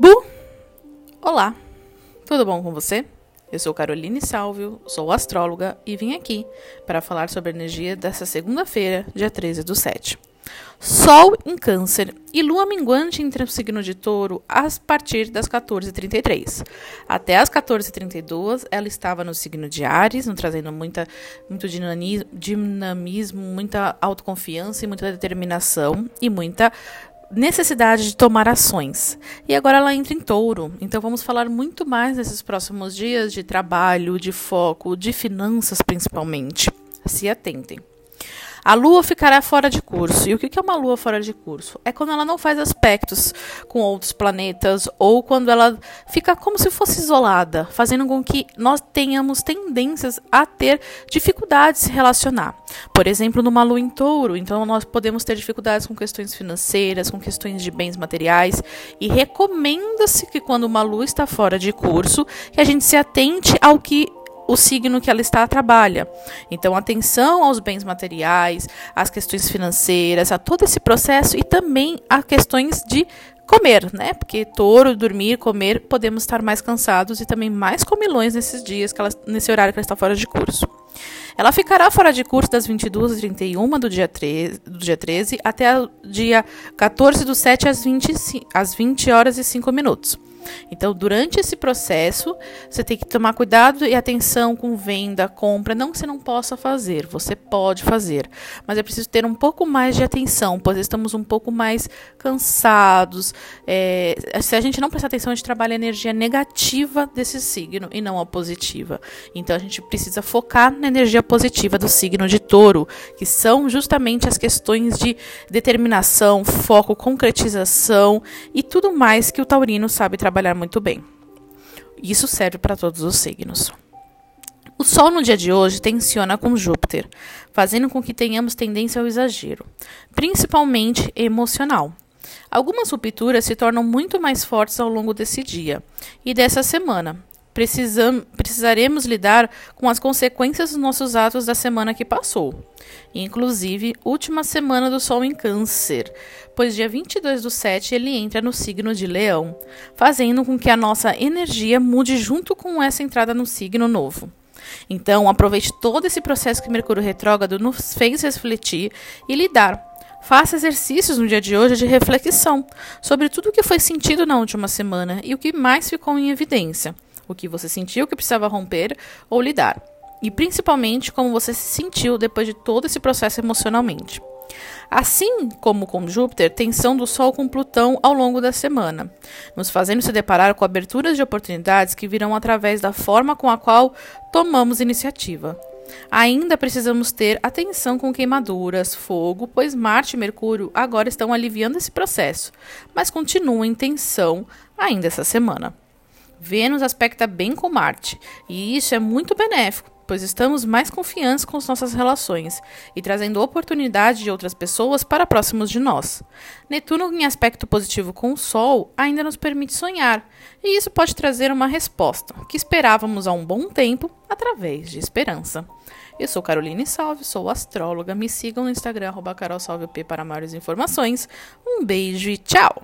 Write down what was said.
Bu! Olá, tudo bom com você? Eu sou Caroline Salvio, sou astróloga e vim aqui para falar sobre a energia dessa segunda-feira, dia 13 do 7. Sol em Câncer e Lua minguante entra no signo de Touro a partir das 14h33. Até as 14h32 ela estava no signo de Ares, trazendo muita, muito dinamismo, muita autoconfiança e muita determinação e muita necessidade de tomar ações. E agora ela entra em touro. Então vamos falar muito mais nesses próximos dias de trabalho, de foco, de finanças principalmente. Se atentem. A lua ficará fora de curso. E o que é uma lua fora de curso? É quando ela não faz aspectos com outros planetas ou quando ela fica como se fosse isolada, fazendo com que nós tenhamos tendências a ter dificuldades de se relacionar. Por exemplo, numa lua em touro, então nós podemos ter dificuldades com questões financeiras, com questões de bens materiais, e recomenda-se que quando uma lua está fora de curso, que a gente se atente ao que o signo que ela está trabalha. Então, atenção aos bens materiais, às questões financeiras, a todo esse processo e também a questões de comer, né? Porque touro, dormir, comer, podemos estar mais cansados e também mais comilões nesses dias, que ela, nesse horário que ela está fora de curso. Ela ficará fora de curso das 22h31 do dia 13, do dia 13 até o dia 14 do 7 às 20, às 20 horas e 5 minutos. Então, durante esse processo, você tem que tomar cuidado e atenção com venda, compra. Não que você não possa fazer, você pode fazer, mas é preciso ter um pouco mais de atenção, pois estamos um pouco mais cansados. É, se a gente não prestar atenção, a gente trabalha a energia negativa desse signo e não a positiva. Então, a gente precisa focar na energia positiva do signo de touro, que são justamente as questões de determinação, foco, concretização e tudo mais que o taurino sabe trabalhar trabalhar muito bem. Isso serve para todos os signos. O Sol no dia de hoje tensiona com Júpiter, fazendo com que tenhamos tendência ao exagero, principalmente emocional. Algumas rupturas se tornam muito mais fortes ao longo desse dia e dessa semana. Precisam, precisaremos lidar com as consequências dos nossos atos da semana que passou inclusive última semana do Sol em Câncer, pois dia 22 do 7 ele entra no signo de Leão, fazendo com que a nossa energia mude junto com essa entrada no signo novo. Então, aproveite todo esse processo que Mercúrio retrógrado nos fez refletir e lidar. Faça exercícios no dia de hoje de reflexão sobre tudo o que foi sentido na última semana e o que mais ficou em evidência, o que você sentiu que precisava romper ou lidar e principalmente como você se sentiu depois de todo esse processo emocionalmente. Assim como com Júpiter, tensão do Sol com Plutão ao longo da semana, nos fazendo se deparar com aberturas de oportunidades que virão através da forma com a qual tomamos iniciativa. Ainda precisamos ter atenção com queimaduras, fogo, pois Marte e Mercúrio agora estão aliviando esse processo, mas continuam em tensão ainda essa semana. Vênus aspecta bem com Marte, e isso é muito benéfico, pois estamos mais confiantes com as nossas relações e trazendo oportunidade de outras pessoas para próximos de nós. Netuno, em aspecto positivo com o Sol, ainda nos permite sonhar, e isso pode trazer uma resposta que esperávamos há um bom tempo através de esperança. Eu sou Caroline Salve, sou astróloga. Me sigam no Instagram, carolsalvep para maiores informações. Um beijo e tchau!